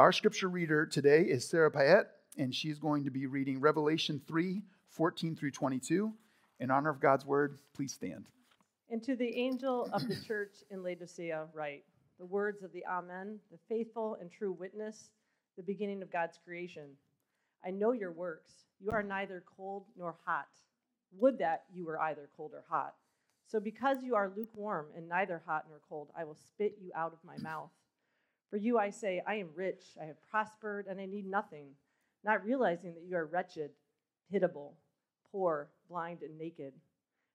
Our scripture reader today is Sarah Payette, and she's going to be reading Revelation 3 14 through 22. In honor of God's word, please stand. And to the angel of the church in Laodicea, write the words of the Amen, the faithful and true witness, the beginning of God's creation. I know your works. You are neither cold nor hot. Would that you were either cold or hot. So, because you are lukewarm and neither hot nor cold, I will spit you out of my mouth. For you I say, I am rich, I have prospered, and I need nothing, not realizing that you are wretched, pitiable, poor, blind, and naked.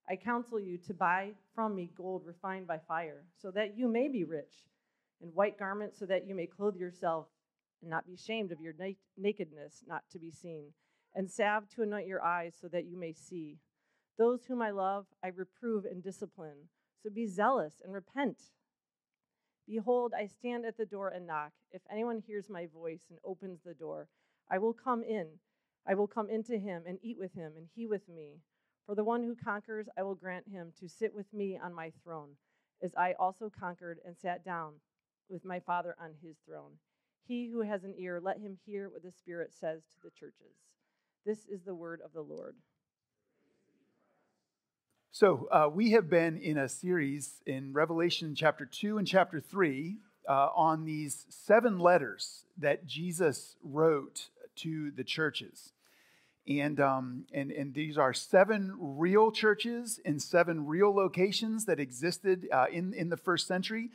I counsel you to buy from me gold refined by fire, so that you may be rich, and white garments, so that you may clothe yourself and not be ashamed of your na- nakedness, not to be seen, and salve to anoint your eyes, so that you may see. Those whom I love, I reprove and discipline. So be zealous and repent. Behold, I stand at the door and knock. If anyone hears my voice and opens the door, I will come in. I will come into him and eat with him, and he with me. For the one who conquers, I will grant him to sit with me on my throne, as I also conquered and sat down with my Father on his throne. He who has an ear, let him hear what the Spirit says to the churches. This is the word of the Lord. So, uh, we have been in a series in Revelation chapter 2 and chapter 3 uh, on these seven letters that Jesus wrote to the churches. And, um, and, and these are seven real churches in seven real locations that existed uh, in, in the first century.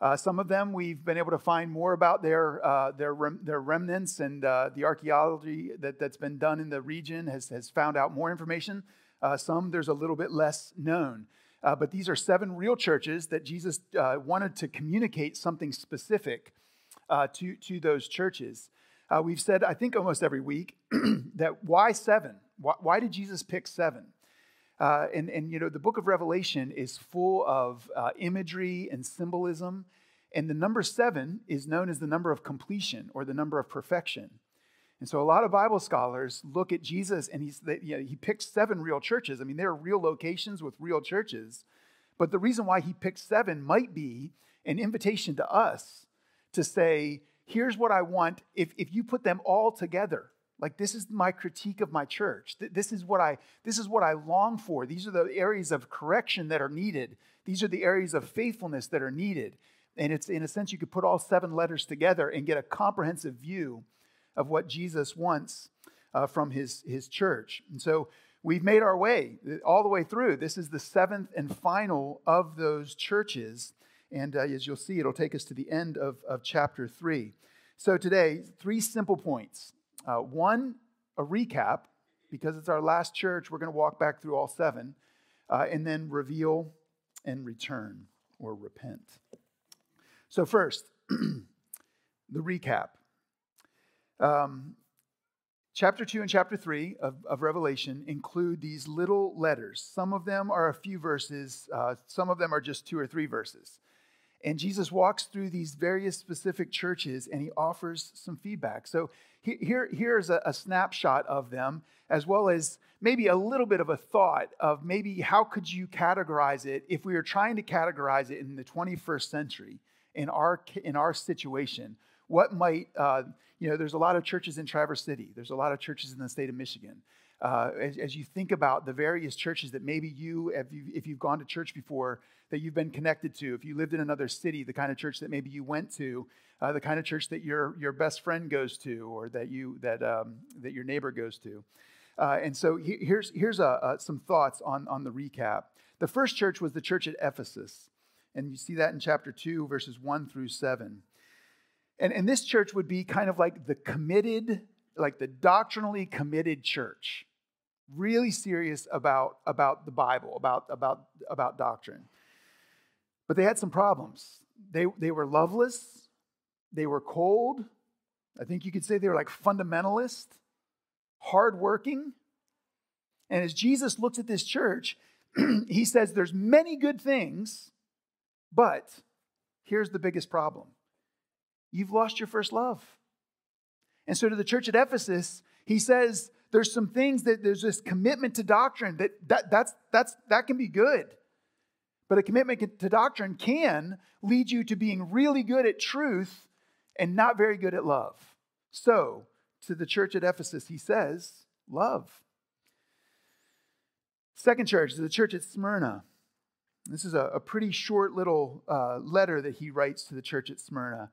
Uh, some of them we've been able to find more about their, uh, their, rem- their remnants, and uh, the archaeology that, that's been done in the region has, has found out more information. Uh, some there's a little bit less known. Uh, but these are seven real churches that Jesus uh, wanted to communicate something specific uh, to, to those churches. Uh, we've said, I think almost every week, that why seven? Why, why, did Jesus pick seven? Uh, and, and, you know, the book of Revelation is full of imagery and symbolism. And the number seven is known as the number of completion or the number of perfection. And so a lot of Bible scholars look at Jesus and he's, you know, he picked seven real churches. I mean, there are real locations with real churches. But the reason why he picked seven might be an invitation to us to say, here's what I want if, if you put them all together. Like this is my critique of my church. This is what I this is what I long for. These are the areas of correction that are needed. These are the areas of faithfulness that are needed. And it's in a sense you could put all seven letters together and get a comprehensive view of what Jesus wants uh, from his, his church. And so we've made our way all the way through. This is the seventh and final of those churches. And uh, as you'll see, it'll take us to the end of, of chapter three. So today, three simple points. Uh, one, a recap, because it's our last church, we're going to walk back through all seven, uh, and then reveal and return or repent. So, first, the recap. Um, chapter 2 and chapter 3 of, of, Revelation include these little letters. Some of them are a few verses, uh, some of them are just two or three verses. And Jesus walks through these various specific churches and he offers some feedback. So here, here's a, a snapshot of them, as well as maybe a little bit of a thought of maybe how could you categorize it if we were trying to categorize it in the 21st century in our, in our situation what might, uh, you know, there's a lot of churches in Traverse City, there's a lot of churches in the state of Michigan. Uh, as, as, you think about the various churches that maybe you if, you, if you've gone to church before, that you've been connected to, if you lived in another city, the kind of church that maybe you went to, uh, the kind of church that your, your best friend goes to, or that, you, that, um, that your neighbor goes to. Uh, and so he, here's, here's a, some thoughts on, on the recap. The first church was the church at Ephesus. And you see that in chapter 2, verses 1 through 7. And, and this church would be kind of like the committed, like the doctrinally committed church, really serious about, about the Bible, about, about, about doctrine. But they had some problems. They, they were loveless, they were cold. I think you could say they were like fundamentalist, hardworking. And as Jesus looks at this church, he says there's many good things, but here's the biggest problem you've lost your first love. And so to the church at Ephesus, he says there's some things that there's this commitment to doctrine that, that that's that's that can be good. But a commitment to doctrine can lead you to being really good at truth and not very good at love. So, to the church at Ephesus, he says, Love. Second church is the church at Smyrna. This is a, a pretty short little uh, letter that he writes to the church at Smyrna.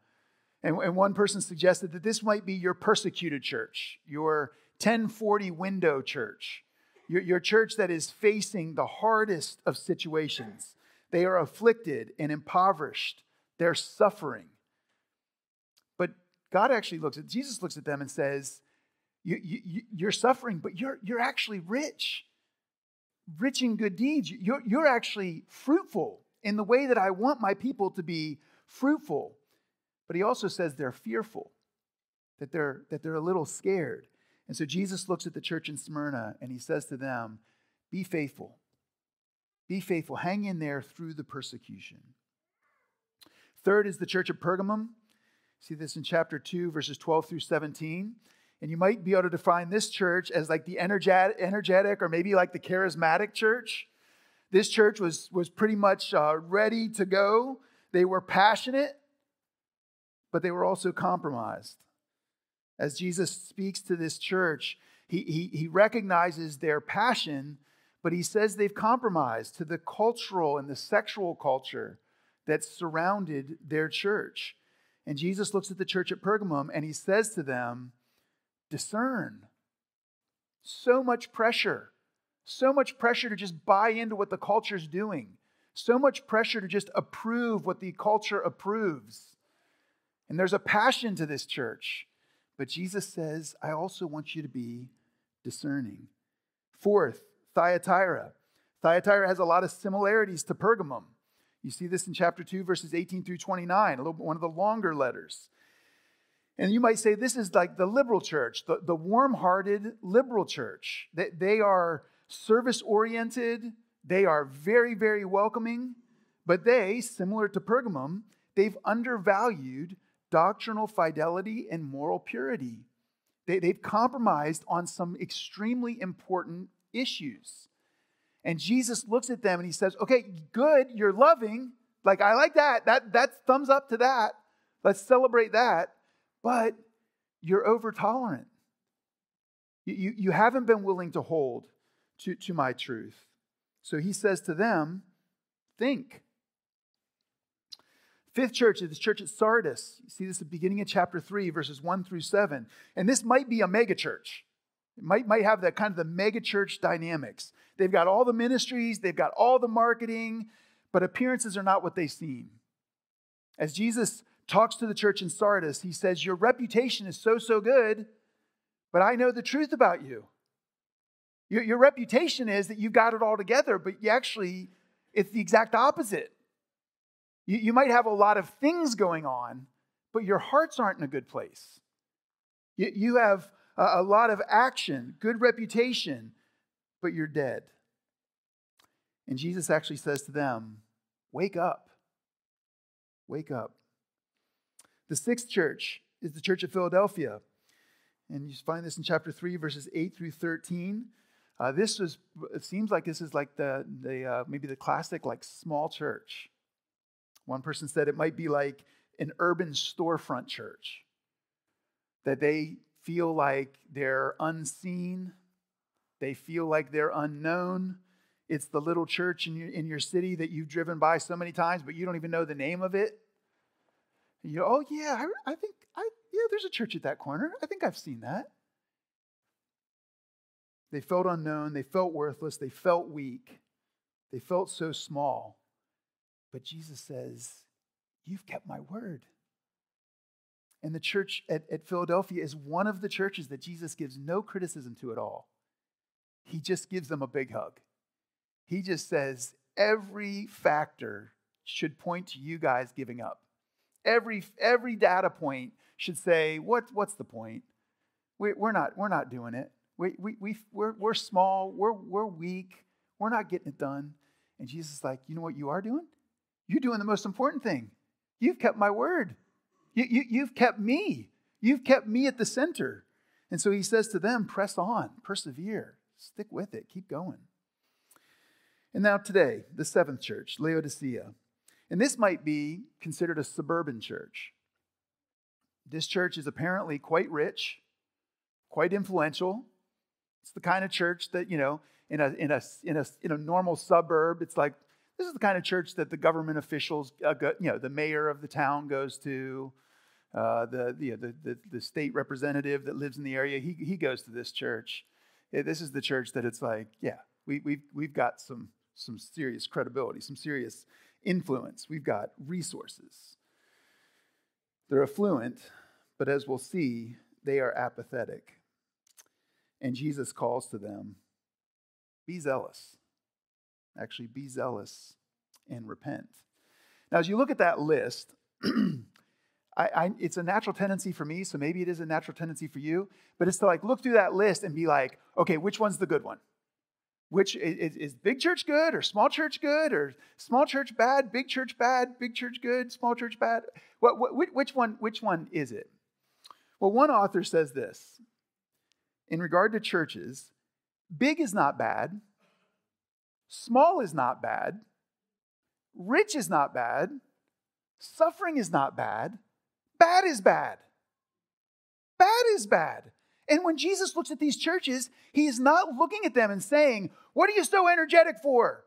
And, and one person suggested that this might be your persecuted church, your 1040 window church, your, your church that is facing the hardest of situations. They are afflicted and impoverished, they're suffering. But God actually looks at, Jesus looks at them and says, you, you, You're suffering, but you're, you're actually rich rich in good deeds. You're, you're actually fruitful in the way that I want my people to be fruitful. But he also says they're fearful, that they're, that they're a little scared. And so Jesus looks at the church in Smyrna and he says to them, Be faithful. Be faithful. Hang in there through the persecution. Third is the church of Pergamum. See this in chapter 2, verses 12 through 17. And you might be able to define this church as like the energetic or maybe like the charismatic church. This church was, was pretty much uh, ready to go. They were passionate, but they were also compromised. As Jesus speaks to this church, he, he, he recognizes their passion, but he says they've compromised to the cultural and the sexual culture that surrounded their church. And Jesus looks at the church at Pergamum and he says to them, discern. So much pressure. So much pressure to just buy into what the culture's doing. So much pressure to just approve what the culture approves. And there's a passion to this church. But Jesus says, I also want you to be discerning. Fourth, Thyatira. Thyatira has a lot of similarities to Pergamum. You see this in chapter 2, verses 18 through 29, a little, one of the longer letters. And you might say this is like the liberal church, the, the warm hearted liberal church. They, they are service oriented, they are very, very welcoming, but they, similar to Pergamum, they've undervalued doctrinal fidelity and moral purity. They, they've compromised on some extremely important issues. And Jesus looks at them and he says, Okay, good, you're loving. Like, I like that. That that's thumbs up to that. Let's celebrate that but you're over tolerant. You, you, you haven't been willing to hold to, to my truth. So he says to them, Think. Fifth church is the church at Sardis. You see this at the beginning of chapter 3, verses 1 through 7. And this might be a megachurch. It might, might have that kind of the megachurch dynamics. They've got all the ministries, they've got all the marketing, but appearances are not what they seem. As Jesus talks to the church in Sardis, he says, Your reputation is so, so good, but I know the truth about you. Your, your reputation is that you've got it all together, but you actually, it's the exact opposite. You, you might have a lot of things going on, but your hearts aren't in a good place. You, you have a, a lot of action, good reputation, but you're dead. And Jesus actually says to them, Wake up. Wake up. The sixth church is the church of Philadelphia. And you find this in chapter 3, verses 8 through 13. Uh, this was, it seems like this is like the, the uh, maybe the classic like small church. One person said it might be like an urban storefront church, that they feel like they're unseen, they feel like they're unknown. It's the little church in your, in your city that you've driven by so many times, but you don't even know the name of it. And you oh, yeah, I, I think, I, yeah, there's a church at that corner. I think I've seen that. They felt unknown. They felt worthless. They felt weak. They felt so small. But Jesus says, You've kept my word. And the church at, at Philadelphia is one of the churches that Jesus gives no criticism to at all. He just gives them a big hug. He just says, Every factor should point to you guys giving up. Every, every data point should say, what, what's the point? We, we're, not, we're not doing it. We, we, we, we're, we're small, we're, we're weak, we're not getting it done. And Jesus is like, you know what you are doing? You're doing the most important thing. You've kept my word. You, you, you've kept me. You've kept me at the center. And so he says to them, press on, persevere, stick with it, keep going. And now today, the seventh church, Laodicea. And this might be considered a suburban church. This church is apparently quite rich, quite influential. It's the kind of church that, you know, in a, in a, in a, in a normal suburb, it's like, this is the kind of church that the government officials, uh, go, you know, the mayor of the town goes to, uh, the, the, the, the, state representative that lives in the area, he, he goes to this church. Yeah, this is the church that it's like, yeah, we, we've, we've got some, some serious credibility, some serious influence. We've got resources. They're affluent, but as we'll see, they are apathetic. And Jesus calls to them be zealous. Actually, be zealous and repent. Now, as you look at that list, I, I, it's a natural tendency for me, so maybe it is a natural tendency for you, but it's to like look through that list and be like, okay, which one's the good one? Which is, is big church good or small church good or small church bad, big church bad, big church good, small church bad? What, what, which, one, which one is it? Well, one author says this in regard to churches big is not bad, small is not bad, rich is not bad, suffering is not bad, bad is bad. Bad is bad. And when Jesus looks at these churches, he is not looking at them and saying, What are you so energetic for?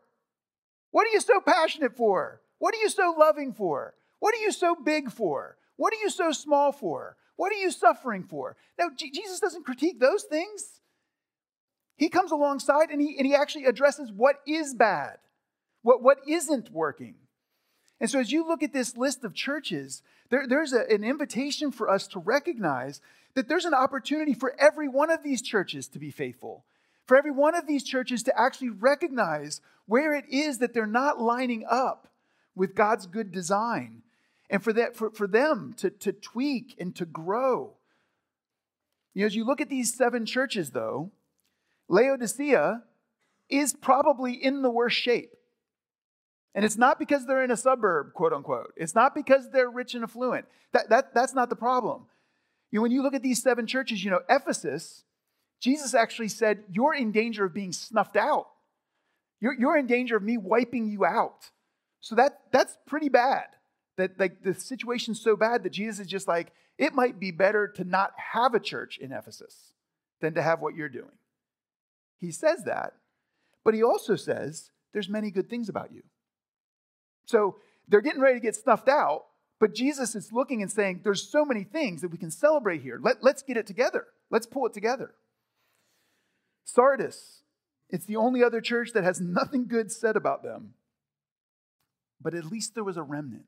What are you so passionate for? What are you so loving for? What are you so big for? What are you so small for? What are you suffering for? Now, Jesus doesn't critique those things. He comes alongside and he, and he actually addresses what is bad, what, what isn't working. And so, as you look at this list of churches, there, there's a, an invitation for us to recognize that there's an opportunity for every one of these churches to be faithful, for every one of these churches to actually recognize where it is that they're not lining up with God's good design, and for, that, for, for them to, to tweak and to grow. You know, as you look at these seven churches, though, Laodicea is probably in the worst shape. And it's not because they're in a suburb, quote unquote. It's not because they're rich and affluent. That, that, that's not the problem. You know, when you look at these seven churches, you know, Ephesus, Jesus actually said, You're in danger of being snuffed out. You're, you're in danger of me wiping you out. So that, that's pretty bad. That like the situation's so bad that Jesus is just like, it might be better to not have a church in Ephesus than to have what you're doing. He says that, but he also says there's many good things about you. So they're getting ready to get snuffed out, but Jesus is looking and saying, There's so many things that we can celebrate here. Let, let's get it together. Let's pull it together. Sardis, it's the only other church that has nothing good said about them. But at least there was a remnant.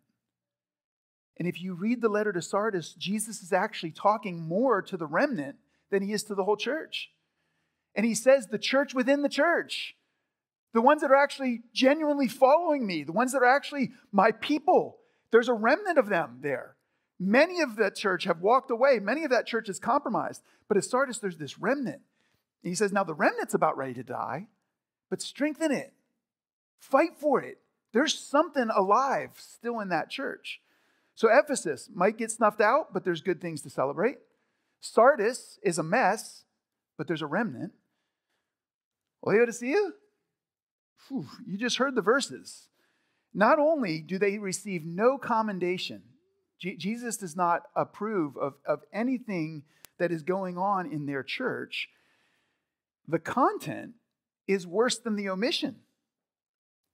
And if you read the letter to Sardis, Jesus is actually talking more to the remnant than he is to the whole church. And he says, the church within the church the ones that are actually genuinely following me, the ones that are actually my people. There's a remnant of them there. Many of that church have walked away. Many of that church is compromised. But at Sardis, there's this remnant. And he says, now the remnant's about ready to die, but strengthen it. Fight for it. There's something alive still in that church. So Ephesus might get snuffed out, but there's good things to celebrate. Sardis is a mess, but there's a remnant. Oh, Laodicea, Whew, you You just heard the verses. Not only do they receive no commendation, Jesus does not approve of, of anything that is going on in their church, the content is worse than the omission.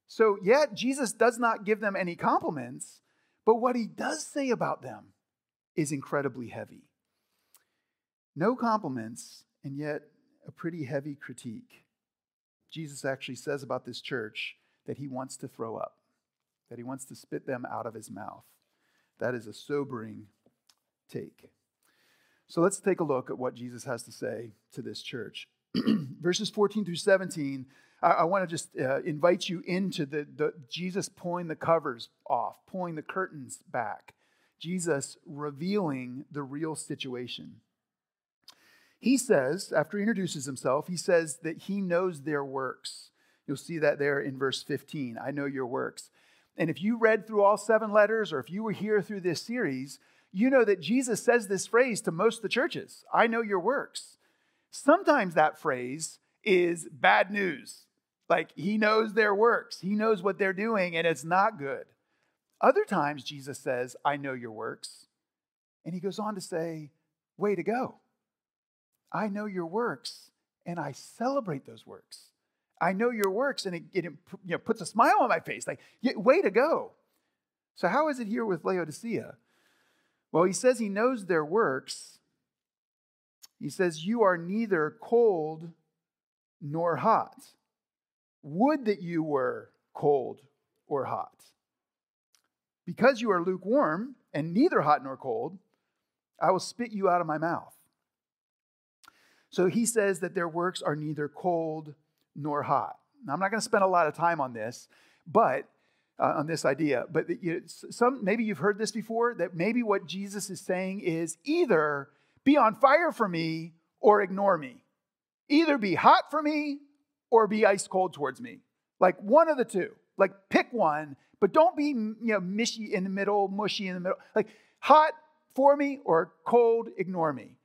So, yet, Jesus does not give them any compliments, but what he does say about them is incredibly heavy. No compliments, and yet a pretty heavy critique. Jesus actually says about this church that he wants to throw up, that he wants to spit them out of his mouth. That is a sobering take. So let's take a look at what Jesus has to say to this church. Verses 14 through 17, I, want to just uh, invite you into the, the Jesus pulling the covers off, pulling the curtains back, Jesus revealing the real situation. He says, after he introduces himself, he says that he knows their works. You'll see that there in verse 15. I know your works. And if you read through all seven letters, or if you were here through this series, you know that Jesus says this phrase to most of the churches I know your works. Sometimes that phrase is bad news. Like he knows their works, he knows what they're doing, and it's not good. Other times, Jesus says, I know your works. And he goes on to say, Way to go. I know your works, and I celebrate those works. I know your works, and it, it you know, puts a smile on my face. Like, way to go. So, how is it here with Laodicea? Well, he says he knows their works. He says, You are neither cold nor hot. Would that you were cold or hot. Because you are lukewarm and neither hot nor cold, I will spit you out of my mouth. So he says that their works are neither cold nor hot. Now, I'm not going to spend a lot of time on this, but uh, on this idea, but you some maybe you've heard this before that maybe what Jesus is saying is either be on fire for me or ignore me. Either be hot for me or be ice cold towards me. Like one of the two. Like pick one, but don't be you know mushy in the middle, mushy in the middle. Like hot for me or cold, ignore me.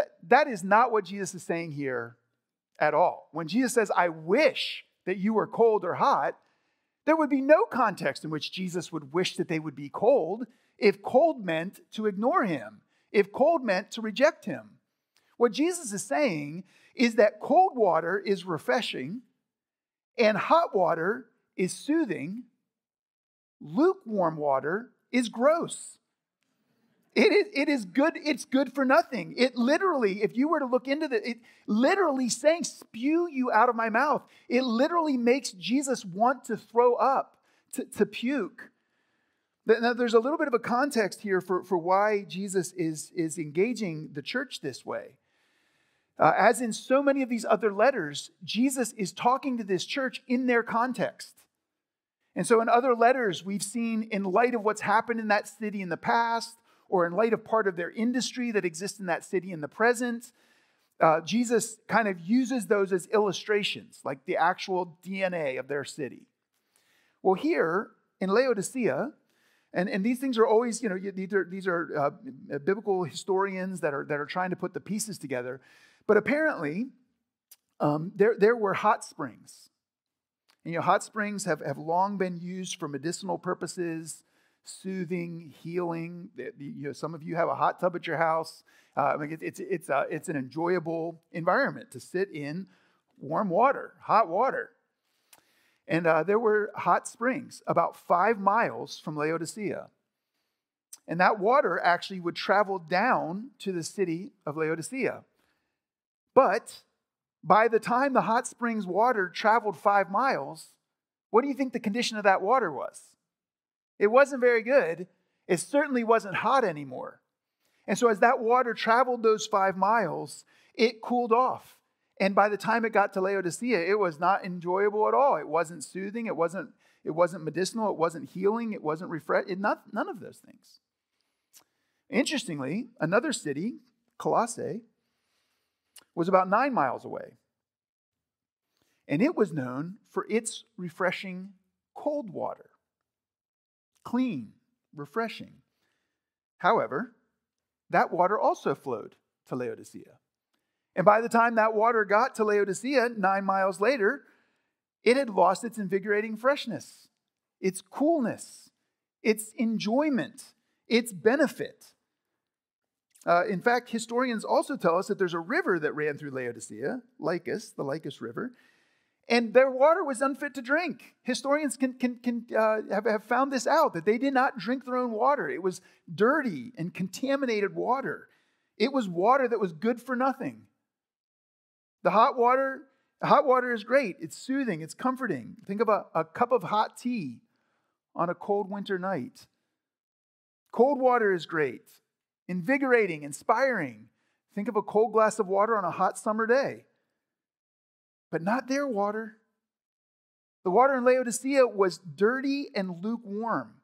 That, that is not what Jesus is saying here at all. When Jesus says, I wish that you were cold or hot, there would be no context in which Jesus would wish that they would be cold if cold meant to ignore him, if cold meant to reject him. What Jesus is saying is that cold water is refreshing and hot water is soothing, lukewarm water is gross. It is, it is good, it's good for nothing. It literally, if you were to look into the, it literally saying, spew you out of my mouth. It literally makes Jesus want to throw up, to, to puke. Now, there's a little bit of a context here for, for why Jesus is, is engaging the church this way. Uh, as in so many of these other letters, Jesus is talking to this church in their context. And so, in other letters, we've seen, in light of what's happened in that city in the past, or in light of part of their industry that exists in that city in the present. Uh, Jesus kind of uses those as illustrations, like the actual DNA of their city. Well, here in Laodicea, and, and these things are always, you know, these are, these are uh, biblical historians that are, that are trying to put the pieces together. But apparently, um, there, there were hot springs. And, you know, hot springs have, have long been used for medicinal purposes soothing, healing. You know, some of you have a hot tub at your house. Uh, it's, it's, a, it's an enjoyable environment to sit in warm water, hot water. And uh, there were hot springs about five miles from Laodicea. And that water actually would travel down to the city of Laodicea. But by the time the hot springs water traveled five miles, what do you think the condition of that water was? It wasn't very good. It certainly wasn't hot anymore. And so, as that water traveled those five miles, it cooled off. And by the time it got to Laodicea, it was not enjoyable at all. It wasn't soothing. It wasn't, it wasn't medicinal. It wasn't healing. It wasn't refreshing. None of those things. Interestingly, another city, Colossae, was about nine miles away. And it was known for its refreshing cold water clean, refreshing. However, that water also flowed to Laodicea. And by the time that water got to Laodicea, nine miles later, it had lost its invigorating freshness, its coolness, its enjoyment, its benefit. Uh, in fact, historians also tell us that there's a river that ran through Laodicea, Lycus, the Lycus River, and their water was unfit to drink. Historians can, can, can uh, have, have found this out that they did not drink their own water. It was dirty and contaminated water. It was water that was good for nothing. The hot water, hot water is great. It's soothing, it's comforting. Think of a, a cup of hot tea on a cold winter night. Cold water is great, invigorating, inspiring. Think of a cold glass of water on a hot summer day but not their water. The water in Laodicea was dirty and lukewarm,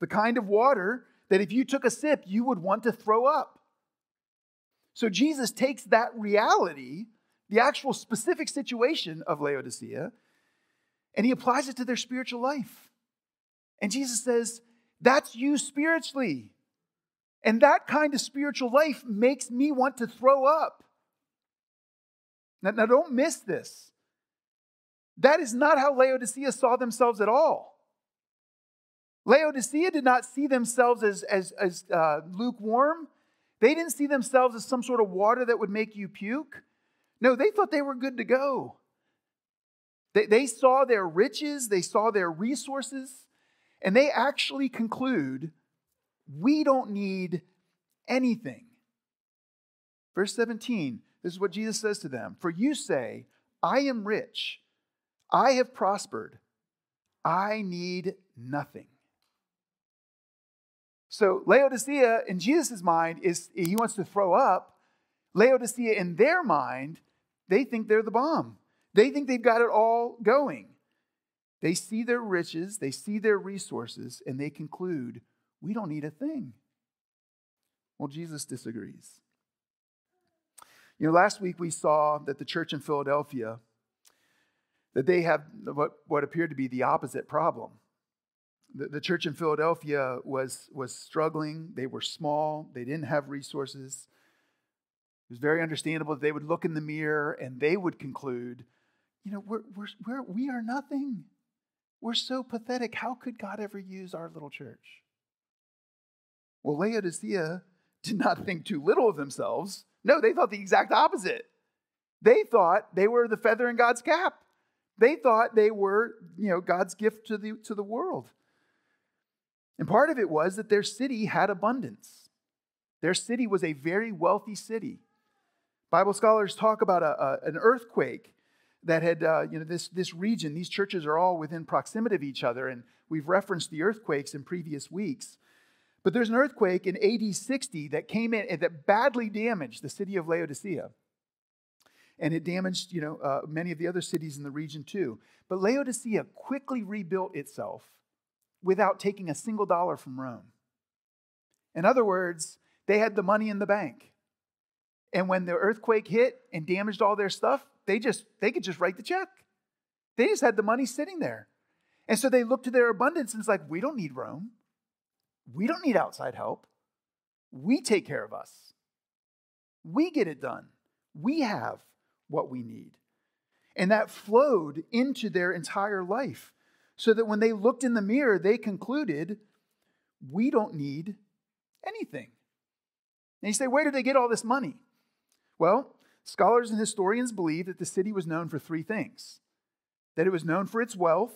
the kind of water that if you took a sip, you would want to throw up. So Jesus takes that reality, the actual specific situation of Laodicea, and he applies it to their spiritual life. And Jesus says, That's you spiritually. And that kind of spiritual life makes me want to throw up. Now, now don't miss this. That is not how Laodicea saw themselves at all. Laodicea did not see themselves as, as, as uh, lukewarm. They didn't see themselves as some sort of water that would make you puke. No, they thought they were good to go. They, they saw their riches, they saw their resources, and they actually conclude we don't need anything. Verse 17, this is what Jesus says to them For you say, I am rich, I have prospered, I need nothing. So Laodicea, in Jesus' mind, is he wants to throw up. Laodicea, in their mind, they think they're the bomb. They think they've got it all going. They see their riches, they see their resources, and they conclude, we don't need a thing. Well, Jesus disagrees. You know, last week we saw that the church in Philadelphia that they have what, what appeared to be the opposite problem. The, the church in Philadelphia was, was struggling. They were small. They didn't have resources. It was very understandable that they would look in the mirror and they would conclude, you know, we're, we're, we're, we are nothing. We're so pathetic. How could God ever use our little church? Well, Laodicea did not think too little of themselves. No, they thought the exact opposite. They thought they were the feather in God's cap. They thought they were, you know, God's gift to the, to the world. And part of it was that their city had abundance. Their city was a very wealthy city. Bible scholars talk about a, a, an earthquake that had, uh, you know, this, this region, these churches are all within proximity of each other, and we've referenced the earthquakes in previous weeks. But there's an earthquake in AD 60 that came in that badly damaged the city of Laodicea. And it damaged, you know, uh, many of the other cities in the region too. But Laodicea quickly rebuilt itself without taking a single dollar from Rome. In other words, they had the money in the bank. And when the earthquake hit and damaged all their stuff, they just they could just write the check. They just had the money sitting there. And so they looked to their abundance and it's like, we don't need Rome. We don't need outside help. We take care of us. We get it done. We have what we need. And that flowed into their entire life so that when they looked in the mirror, they concluded, we don't need anything. And you say, where did they get all this money? Well, scholars and historians believe that the city was known for three things that it was known for its wealth,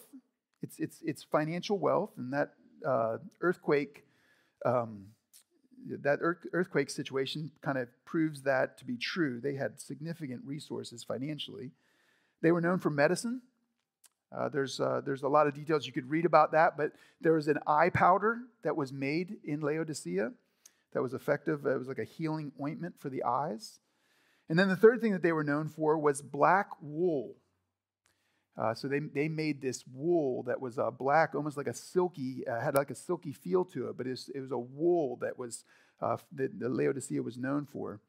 its, its, its financial wealth, and that uh, earthquake. Um, that earthquake situation kind of proves that to be true. They had significant resources financially. They were known for medicine. Uh, there's, uh, there's a lot of details you could read about that, but there was an eye powder that was made in Laodicea that was effective. It was like a healing ointment for the eyes. And then the third thing that they were known for was black wool. Uh, so they, they made this wool that was uh, black, almost like a silky, uh, had like a silky feel to it, but it was, it was a wool that was uh, that the Laodicea was known for.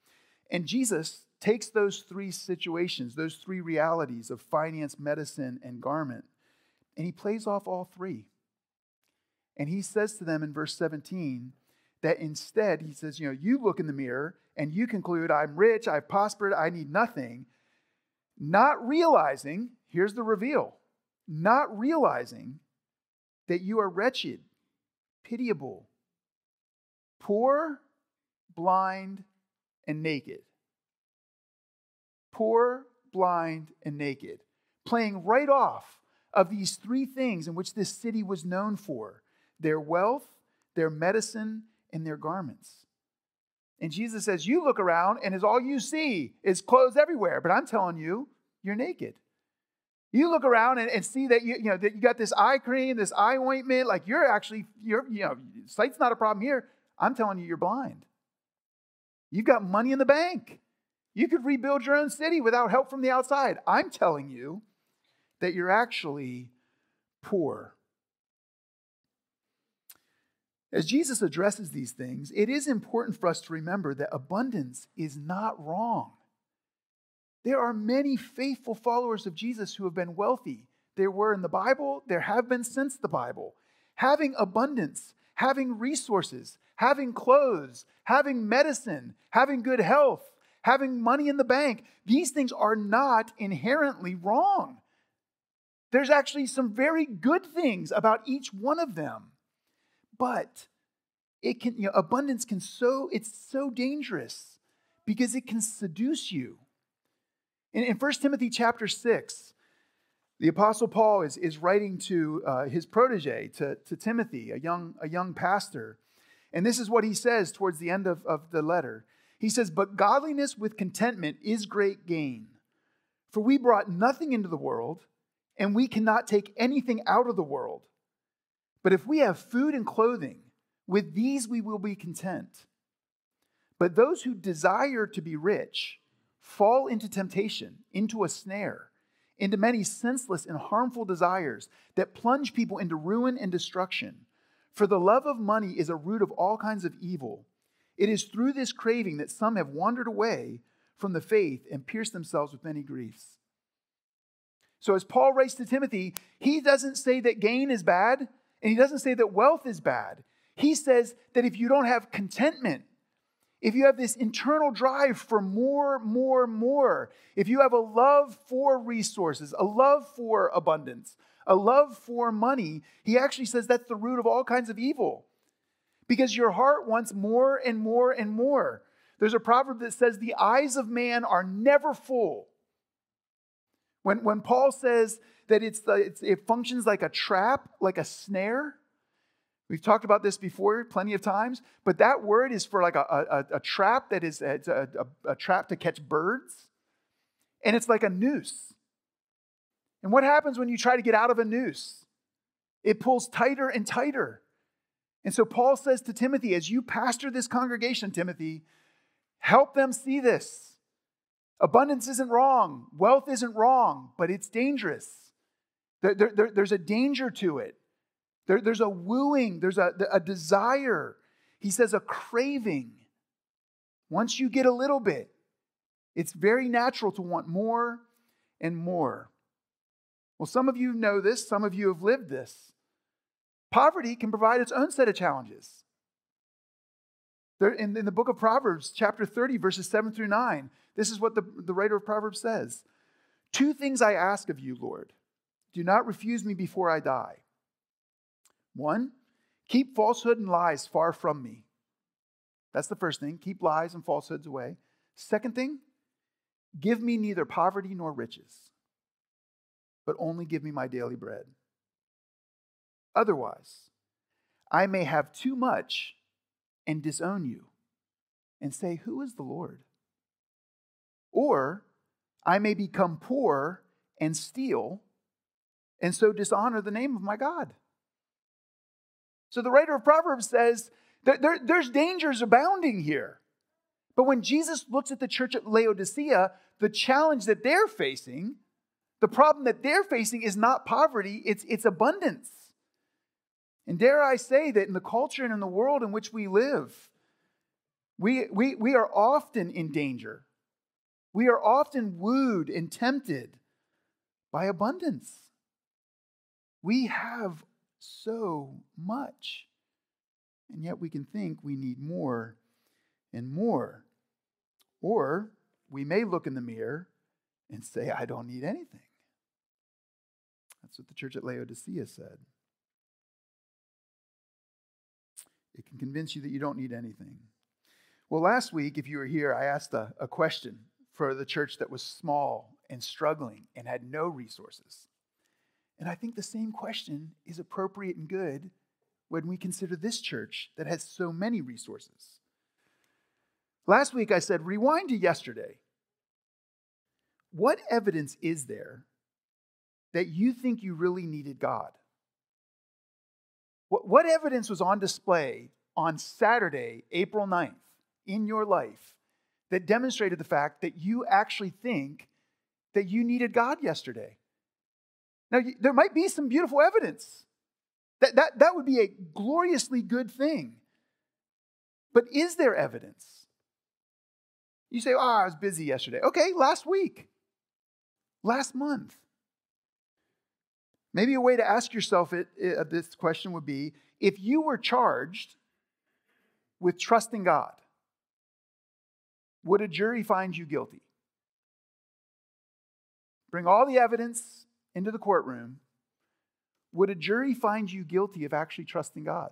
And Jesus takes those three situations, those three realities of finance, medicine, and garment, and he plays off all three. And he says to them in verse 17 that instead, he says, You know, you look in the mirror and you conclude, I'm rich, I've prospered, I need nothing, not realizing Here's the reveal not realizing that you are wretched, pitiable, poor, blind, and naked. Poor, blind, and naked. Playing right off of these three things in which this city was known for their wealth, their medicine, and their garments. And Jesus says, You look around, and as all you see is clothes everywhere, but I'm telling you, you're naked. You look around and, and see that you, you know that you got this eye cream, this eye ointment, like you're actually, you're, you know, sight's not a problem here. I'm telling you, you're blind. You've got money in the bank. You could rebuild your own city without help from the outside. I'm telling you that you're actually poor. As Jesus addresses these things, it is important for us to remember that abundance is not wrong. There are many faithful followers of Jesus who have been wealthy. There were in the Bible, there have been since the Bible. Having abundance, having resources, having clothes, having medicine, having good health, having money in the bank, these things are not inherently wrong. There's actually some very good things about each one of them. but it can, you know, abundance can so, it's so dangerous because it can seduce you. In, in 1 Timothy chapter 6, the Apostle Paul is, is writing to uh, his protege, to, to Timothy, a young, a young pastor. And this is what he says towards the end of, of the letter. He says, But godliness with contentment is great gain. For we brought nothing into the world, and we cannot take anything out of the world. But if we have food and clothing, with these we will be content. But those who desire to be rich fall into temptation, into a snare, into many senseless and harmful desires that plunge people into ruin and destruction. For the love of money is a root of all kinds of evil. It is through this craving that some have wandered away from the faith and pierced themselves with many griefs. So, as Paul writes to Timothy, he doesn't say that gain is bad, and he doesn't say that wealth is bad. He says that if you don't have contentment, if you have this internal drive for more, more, more, if you have a love for resources, a love for abundance, a love for money, he actually says that's the root of all kinds of evil because your heart wants more and more and more. There's a proverb that says, The eyes of man are never full. When, when Paul says that it's, the, it's, it functions like a trap, like a snare, We've talked about this before plenty of times, but that word is for like a, a, a trap that is a, a, a trap to catch birds, and it's like a noose. And what happens when you try to get out of a noose? It pulls tighter and tighter. And so Paul says to Timothy, as you pastor this congregation, Timothy, help them see this. Abundance isn't wrong, wealth isn't wrong, but it's dangerous. There, there, there's a danger to it. There, there's a wooing, there's a, a desire. He says a craving. Once you get a little bit, it's very natural to want more and more. Well, some of you know this, some of you have lived this. Poverty can provide its own set of challenges. There, in, in the book of Proverbs, chapter 30, verses 7 through 9, this is what the, the writer of Proverbs says Two things I ask of you, Lord. Do not refuse me before I die. One, keep falsehood and lies far from me. That's the first thing. Keep lies and falsehoods away. Second thing, give me neither poverty nor riches, but only give me my daily bread. Otherwise, I may have too much and disown you and say, Who is the Lord? Or I may become poor and steal and so dishonor the name of my God. So the writer of Proverbs says that there, there's dangers abounding here. But when Jesus looks at the church at Laodicea, the challenge that they're facing, the problem that they're facing is not poverty, it's, it's abundance. And dare I say that in the culture and in the world in which we live, we, we, we are often in danger. We are often wooed and tempted by abundance. We have so much. And yet we can think we need more and more. Or we may look in the mirror and say, I don't need anything. That's what the church at Laodicea said. It can convince you that you don't need anything. Well, last week, if you were here, I asked a, a question for the church that was small and struggling and had no resources. And I think the same question is appropriate and good when we consider this church that has so many resources. Last week I said, rewind to yesterday. What evidence is there that you think you really needed God? What, what evidence was on display on Saturday, April 9th, in your life that demonstrated the fact that you actually think that you needed God yesterday? Now, there might be some beautiful evidence. That, that, that would be a gloriously good thing. But is there evidence? You say, oh, I was busy yesterday. Okay, last week, last month. Maybe a way to ask yourself it, it, uh, this question would be if you were charged with trusting God, would a jury find you guilty? Bring all the evidence, into the courtroom, would a jury find you guilty of actually trusting God?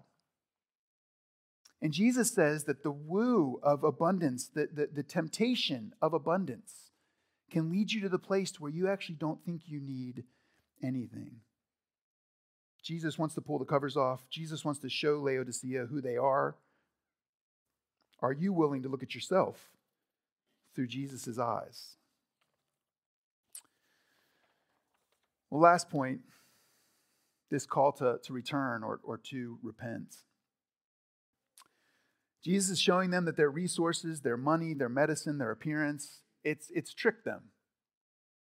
And Jesus says that the woo of abundance, the, the, the temptation of abundance, can lead you to the place where you actually don't think you need anything. Jesus wants to pull the covers off. Jesus wants to show Laodicea who they are. Are you willing to look at yourself through Jesus' eyes? Well, last point this call to, to return or, or to repent. Jesus is showing them that their resources, their money, their medicine, their appearance, it's, it's tricked them.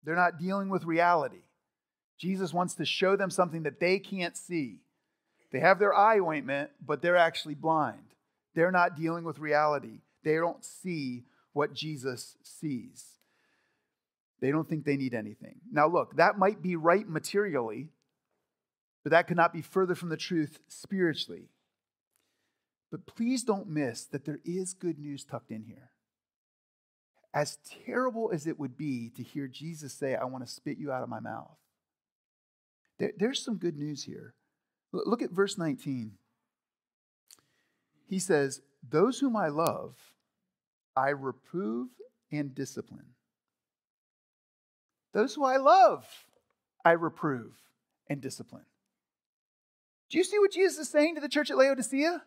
They're not dealing with reality. Jesus wants to show them something that they can't see. They have their eye ointment, but they're actually blind. They're not dealing with reality. They don't see what Jesus sees. They don't think they need anything. Now, look, that might be right materially, but that could not be further from the truth spiritually. But please don't miss that there is good news tucked in here. As terrible as it would be to hear Jesus say, I want to spit you out of my mouth, there, there's some good news here. Look at verse 19. He says, Those whom I love, I reprove and discipline. Those who I love, I reprove and discipline. Do you see what Jesus is saying to the church at Laodicea?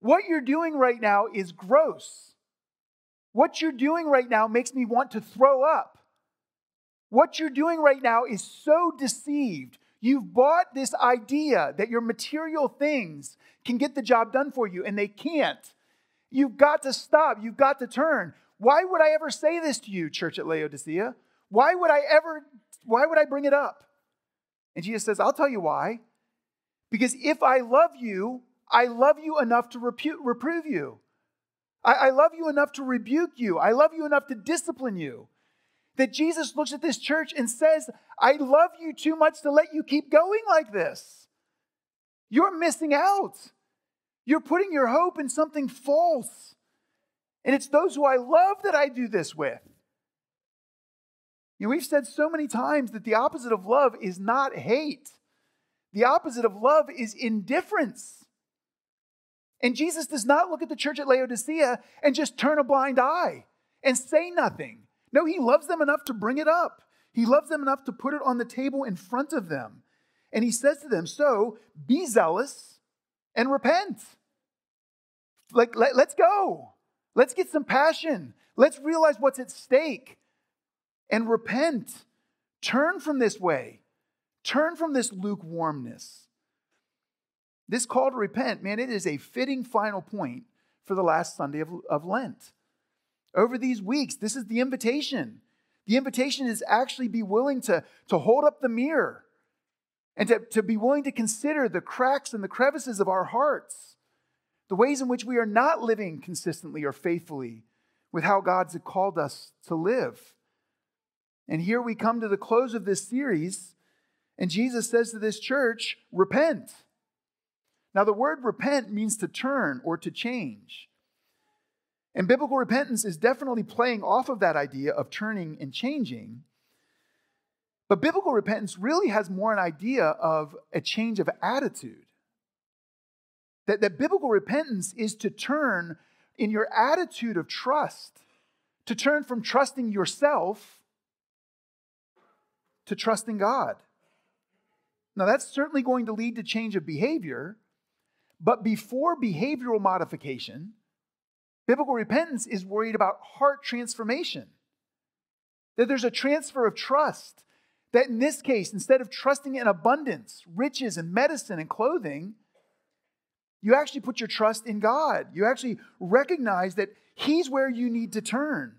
What you're doing right now is gross. What you're doing right now makes me want to throw up. What you're doing right now is so deceived. You've bought this idea that your material things can get the job done for you, and they can't. You've got to stop. You've got to turn. Why would I ever say this to you, church at Laodicea? Why would I ever, why would I bring it up? And Jesus says, I'll tell you why. Because if I love you, I love you enough to reprove you. I, I love you enough to rebuke you. I love you enough to discipline you. That Jesus looks at this church and says, I love you too much to let you keep going like this. You're missing out. You're putting your hope in something false. And it's those who I love that I do this with. You know, we've said so many times that the opposite of love is not hate. The opposite of love is indifference. And Jesus does not look at the church at Laodicea and just turn a blind eye and say nothing. No, he loves them enough to bring it up. He loves them enough to put it on the table in front of them. And he says to them, So be zealous and repent. Like, let, let's go. Let's get some passion. Let's realize what's at stake and repent. Turn from this way. Turn from this lukewarmness. This call to repent, man, it is a fitting final point for the last Sunday of, of Lent. Over these weeks, this is the invitation. The invitation is actually be willing to, to hold up the mirror and to, to be willing to consider the cracks and the crevices of our hearts, the ways in which we are not living consistently or faithfully with how God's called us to live. And here we come to the close of this series and Jesus says to this church, repent. Now, the word repent means to turn or to change. And biblical repentance is definitely playing off of that idea of turning and changing. But biblical repentance really has more an idea of a change of attitude. That, that biblical repentance is to turn in your attitude of trust, to turn from trusting yourself to trusting God. Now, that's certainly going to lead to change of behavior, but before behavioral modification, biblical repentance is worried about heart transformation. That there's a transfer of trust. That in this case, instead of trusting in abundance, riches, and medicine and clothing, you actually put your trust in God. You actually recognize that He's where you need to turn.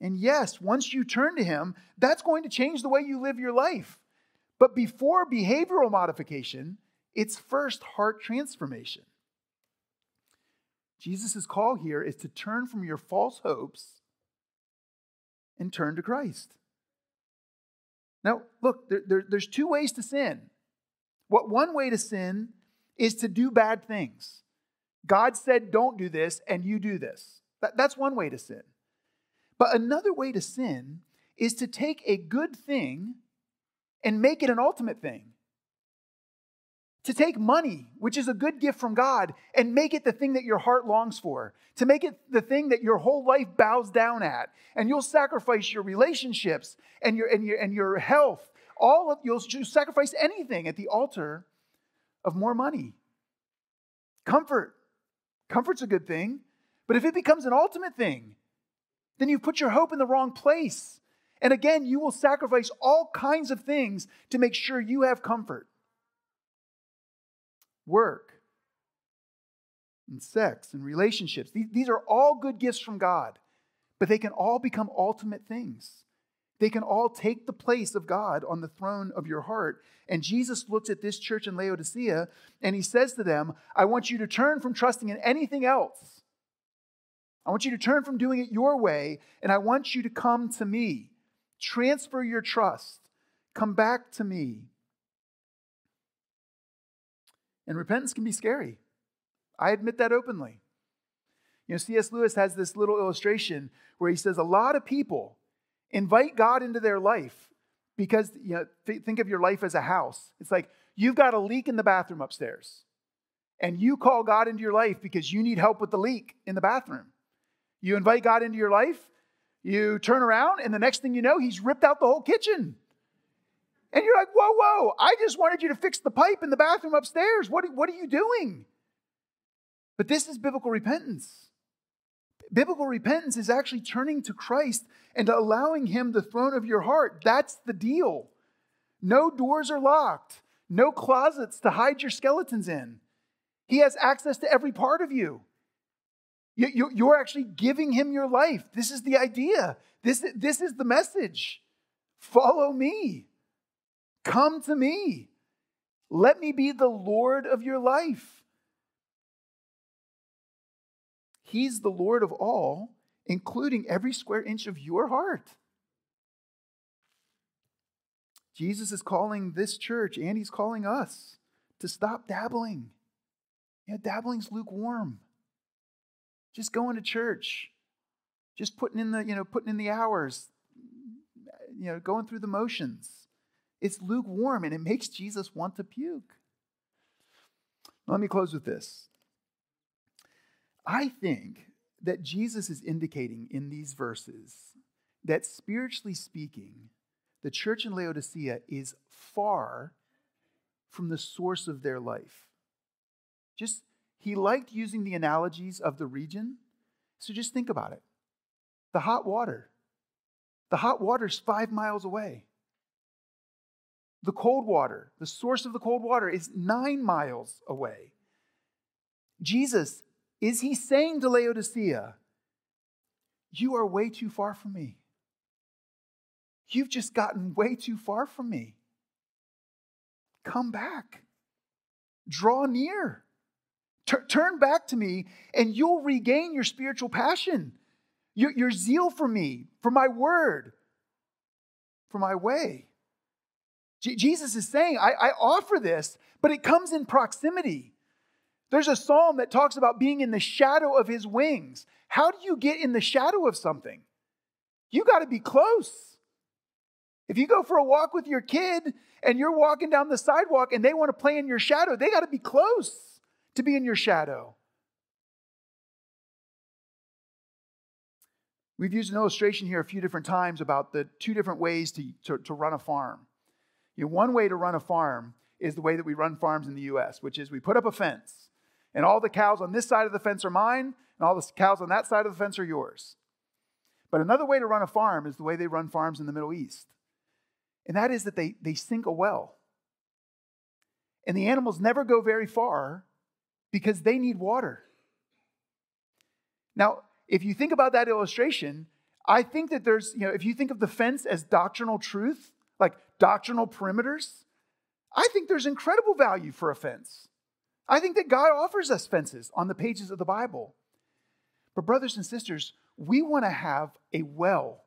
And yes, once you turn to Him, that's going to change the way you live your life. But before behavioral modification, it's first heart transformation. Jesus' call here is to turn from your false hopes and turn to Christ. Now, look, there, there, there's two ways to sin. What one way to sin is to do bad things. God said, don't do this, and you do this. That, that's one way to sin. But another way to sin is to take a good thing and make it an ultimate thing. to take money, which is a good gift from God, and make it the thing that your heart longs for, to make it the thing that your whole life bows down at. And you'll sacrifice your relationships and your, and your, and your health. All of you'll sacrifice anything at the altar of more money. Comfort. Comfort's a good thing. But if it becomes an ultimate thing, then you've put your hope in the wrong place. And again, you will sacrifice all kinds of things to make sure you have comfort work, and sex and relationships. These, are all good gifts from God, but they can all become ultimate things. They can all take the place of God on the throne of your heart. And Jesus looks at this church in Laodicea and he says to them, I want you to turn from trusting in anything else. I want you to turn from doing it your way, and I want you to come to me. Transfer your trust. Come back to me. And repentance can be scary. I admit that openly. You know, C.S. Lewis has this little illustration where he says a lot of people invite God into their life because, you know, th- think of your life as a house. It's like you've got a leak in the bathroom upstairs, and you call God into your life because you need help with the leak in the bathroom. You invite God into your life, you turn around, and the next thing you know, He's ripped out the whole kitchen. And you're like, whoa, whoa, I just wanted you to fix the pipe in the bathroom upstairs. What, what are you doing? But this is biblical repentance. Biblical repentance is actually turning to Christ and allowing Him the throne of your heart. That's the deal. No doors are locked, no closets to hide your skeletons in. He has access to every part of you. You're actually giving Him your life. This is the idea. This, this is the message. Follow me. Come to me. Let me be the Lord of your life. He's the Lord of all, including every square inch of your heart. Jesus is calling this church and he's calling us to stop dabbling. You know, dabbling's lukewarm. Just going to church, just putting in the, you know, putting in the hours, you know, going through the motions. It's lukewarm and it makes Jesus want to puke. Let me close with this. I think that Jesus is indicating in these verses that spiritually speaking, the church in Laodicea is far from the source of their life. Just, he liked using the analogies of the region. So just think about it the hot water. The hot water's five miles away. The cold water, the source of the cold water, is nine miles away. Jesus, is he saying to Laodicea, You are way too far from me? You've just gotten way too far from me. Come back. Draw near. Turn back to me, and you'll regain your spiritual passion, your, your zeal for me, for my word, for my way. Jesus is saying, I, I offer this, but it comes in proximity. There's a psalm that talks about being in the shadow of his wings. How do you get in the shadow of something? You got to be close. If you go for a walk with your kid and you're walking down the sidewalk and they want to play in your shadow, they got to be close to be in your shadow. We've used an illustration here a few different times about the two different ways to, to, to run a farm. You know, one way to run a farm is the way that we run farms in the US, which is we put up a fence, and all the cows on this side of the fence are mine, and all the cows on that side of the fence are yours. But another way to run a farm is the way they run farms in the Middle East. And that is that they, they sink a well. And the animals never go very far because they need water. Now, if you think about that illustration, I think that there's, you know, if you think of the fence as doctrinal truth, like doctrinal perimeters, I think there's incredible value for a fence. I think that God offers us fences on the pages of the Bible. But, brothers and sisters, we want to have a well,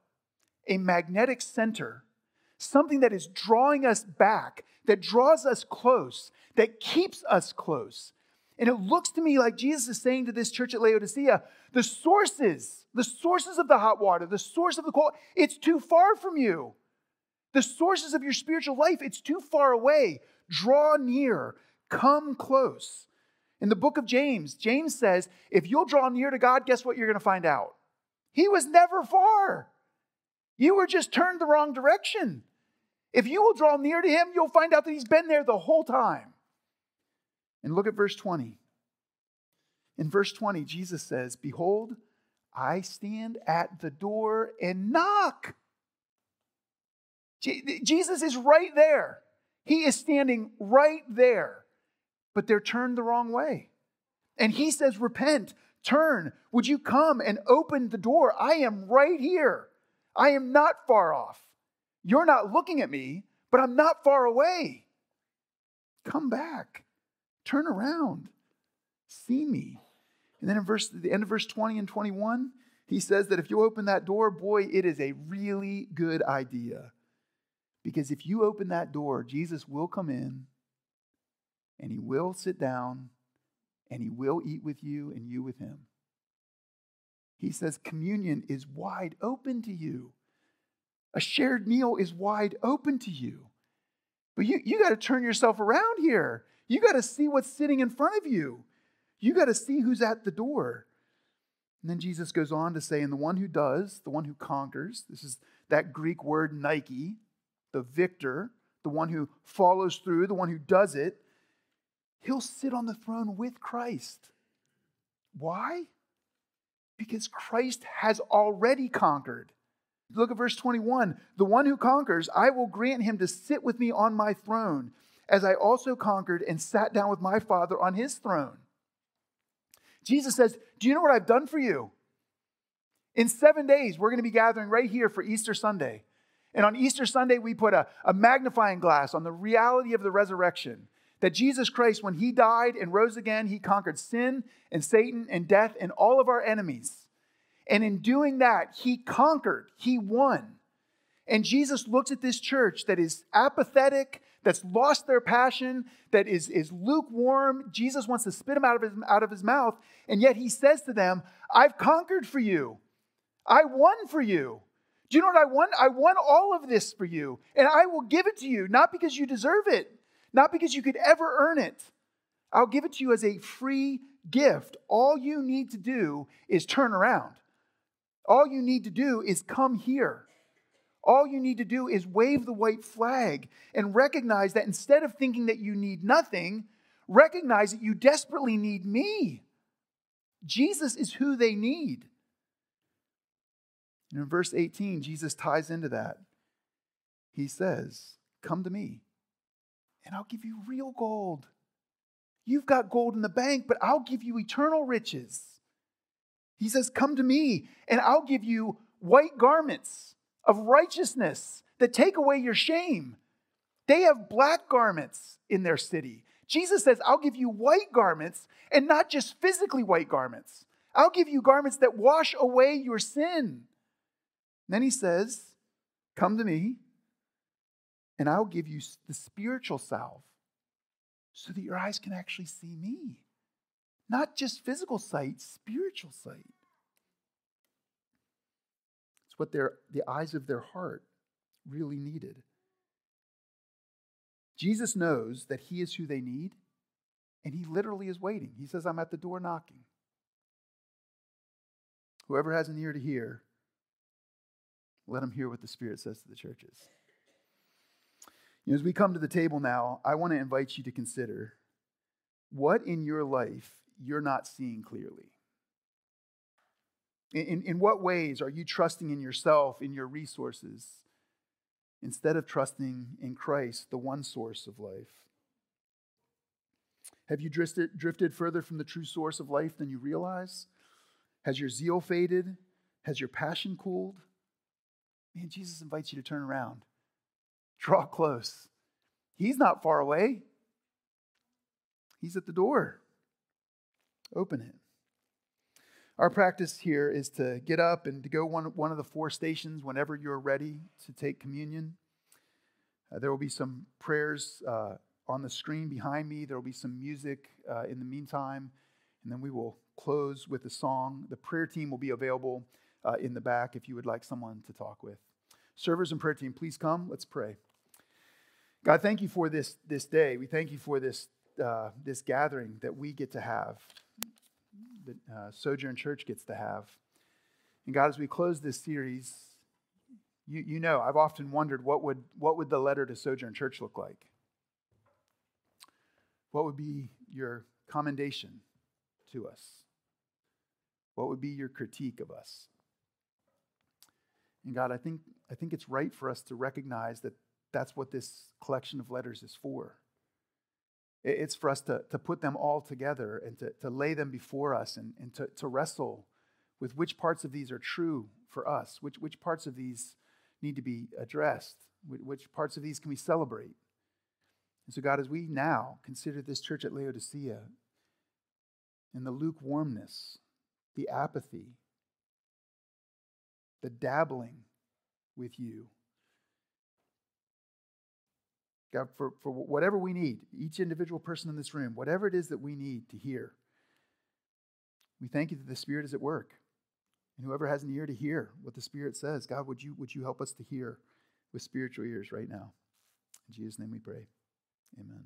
a magnetic center, something that is drawing us back, that draws us close, that keeps us close. And it looks to me like Jesus is saying to this church at Laodicea the sources, the sources of the hot water, the source of the cold, it's too far from you. The sources of your spiritual life, it's too far away. Draw near, Come close. In the book of James, James says, if you'll draw near to God, guess what you're going to find out? He was never far. You were just turned the wrong direction. If you will draw near to him, you'll find out that he's been there the whole time. And look at verse 20. In verse 20, Jesus says, Behold, I stand at the door and knock. Jesus is right there. He is standing right there, but they're turned the wrong way. And he says, Repent, turn. Would you come and open the door? I am right here. I am not far off. You're not looking at me, but I'm not far away. Come back. Turn around. See me. And then in verse the end of verse 20 and 21, he says that if you open that door, boy, it is a really good idea. Because if you open that door, Jesus will come in and he will sit down and he will eat with you and you with him. He says communion is wide open to you. A shared meal is wide open to you. But you, you got to turn yourself around here. You got to see what's sitting in front of you. You got to see who's at the door. And then Jesus goes on to say, and the one who does, the one who conquers, this is that Greek word Nike, the victor, the one who follows through, the one who does it, he'll sit on the throne with Christ. Why? Because Christ has already conquered. Look at verse 21. The one who conquers, I will grant him to sit with me on my throne, as I also conquered and sat down with my Father on his throne. Jesus says, Do you know what I've done for you? In seven days, we're going to be gathering right here for Easter Sunday. And on Easter Sunday, we put a, a magnifying glass on the reality of the resurrection. That Jesus Christ, when he died and rose again, he conquered sin and Satan and death and all of our enemies. And in doing that, he conquered, he won. And Jesus looks at this church that is apathetic, that's lost their passion, that is, is lukewarm. Jesus wants to spit them out of, his, out of his mouth. And yet he says to them, I've conquered for you. I won for you. Do you know what I won? I won all of this for you, and I will give it to you, not because you deserve it, not because you could ever earn it. I'll give it to you as a free gift. All you need to do is turn around. All you need to do is come here. All you need to do is wave the white flag and recognize that instead of thinking that you need nothing, recognize that you desperately need me. Jesus is who they need. And in verse 18, Jesus ties into that. He says, Come to me, and I'll give you real gold. You've got gold in the bank, but I'll give you eternal riches. He says, Come to me, and I'll give you white garments of righteousness that take away your shame. They have black garments in their city. Jesus says, I'll give you white garments, and not just physically white garments. I'll give you garments that wash away your sin. Then he says, Come to me, and I'll give you the spiritual salve so that your eyes can actually see me. Not just physical sight, spiritual sight. It's what their, the eyes of their heart really needed. Jesus knows that he is who they need, and he literally is waiting. He says, I'm at the door knocking. Whoever has an ear to hear, let them hear what the Spirit says to the churches. As we come to the table now, I want to invite you to consider what in your life you're not seeing clearly. In, in, what ways are you trusting in yourself, in your resources, instead of trusting in Christ, the one source of life? Have you drifted, drifted further from the true source of life than you realize? Has your zeal faded? Has your passion cooled? Man, Jesus invites you to turn around, draw close. He's not far away, He's at the door. Open it. Our practice here is to get up and to go one, one of the four stations whenever you're ready to take communion. Uh, there will be some prayers uh, on the screen behind me. There will be some music uh, in the meantime, and then we will close with a song. The prayer team will be available uh, in the back if you would like someone to talk with. Servers and prayer team, please come. Let's pray. God, thank you for this, this day. We thank you for this uh, this gathering that we get to have, that uh, Sojourn Church gets to have. And God, as we close this series, you, you know, I've often wondered what would, what would the letter to Sojourn Church look like? What would be your commendation to us? What would be your critique of us? And God, I think, I think it's right for us to recognize that that's what this collection of letters is for. It's for us to, to put them all together and to, to lay them before us and, and to, to wrestle with which parts of these are true for us, which, which parts of these need to be addressed, which parts of these can we celebrate. And so, God, as we now consider this church at Laodicea and the lukewarmness, the apathy, the dabbling with you, God, for, for whatever we need, each individual person in this room, whatever it is that we need to hear, we thank you that the Spirit is at work. And whoever has an ear to hear what the Spirit says, God, would you, would you help us to hear with spiritual ears right now? In Jesus' name we pray. Amen.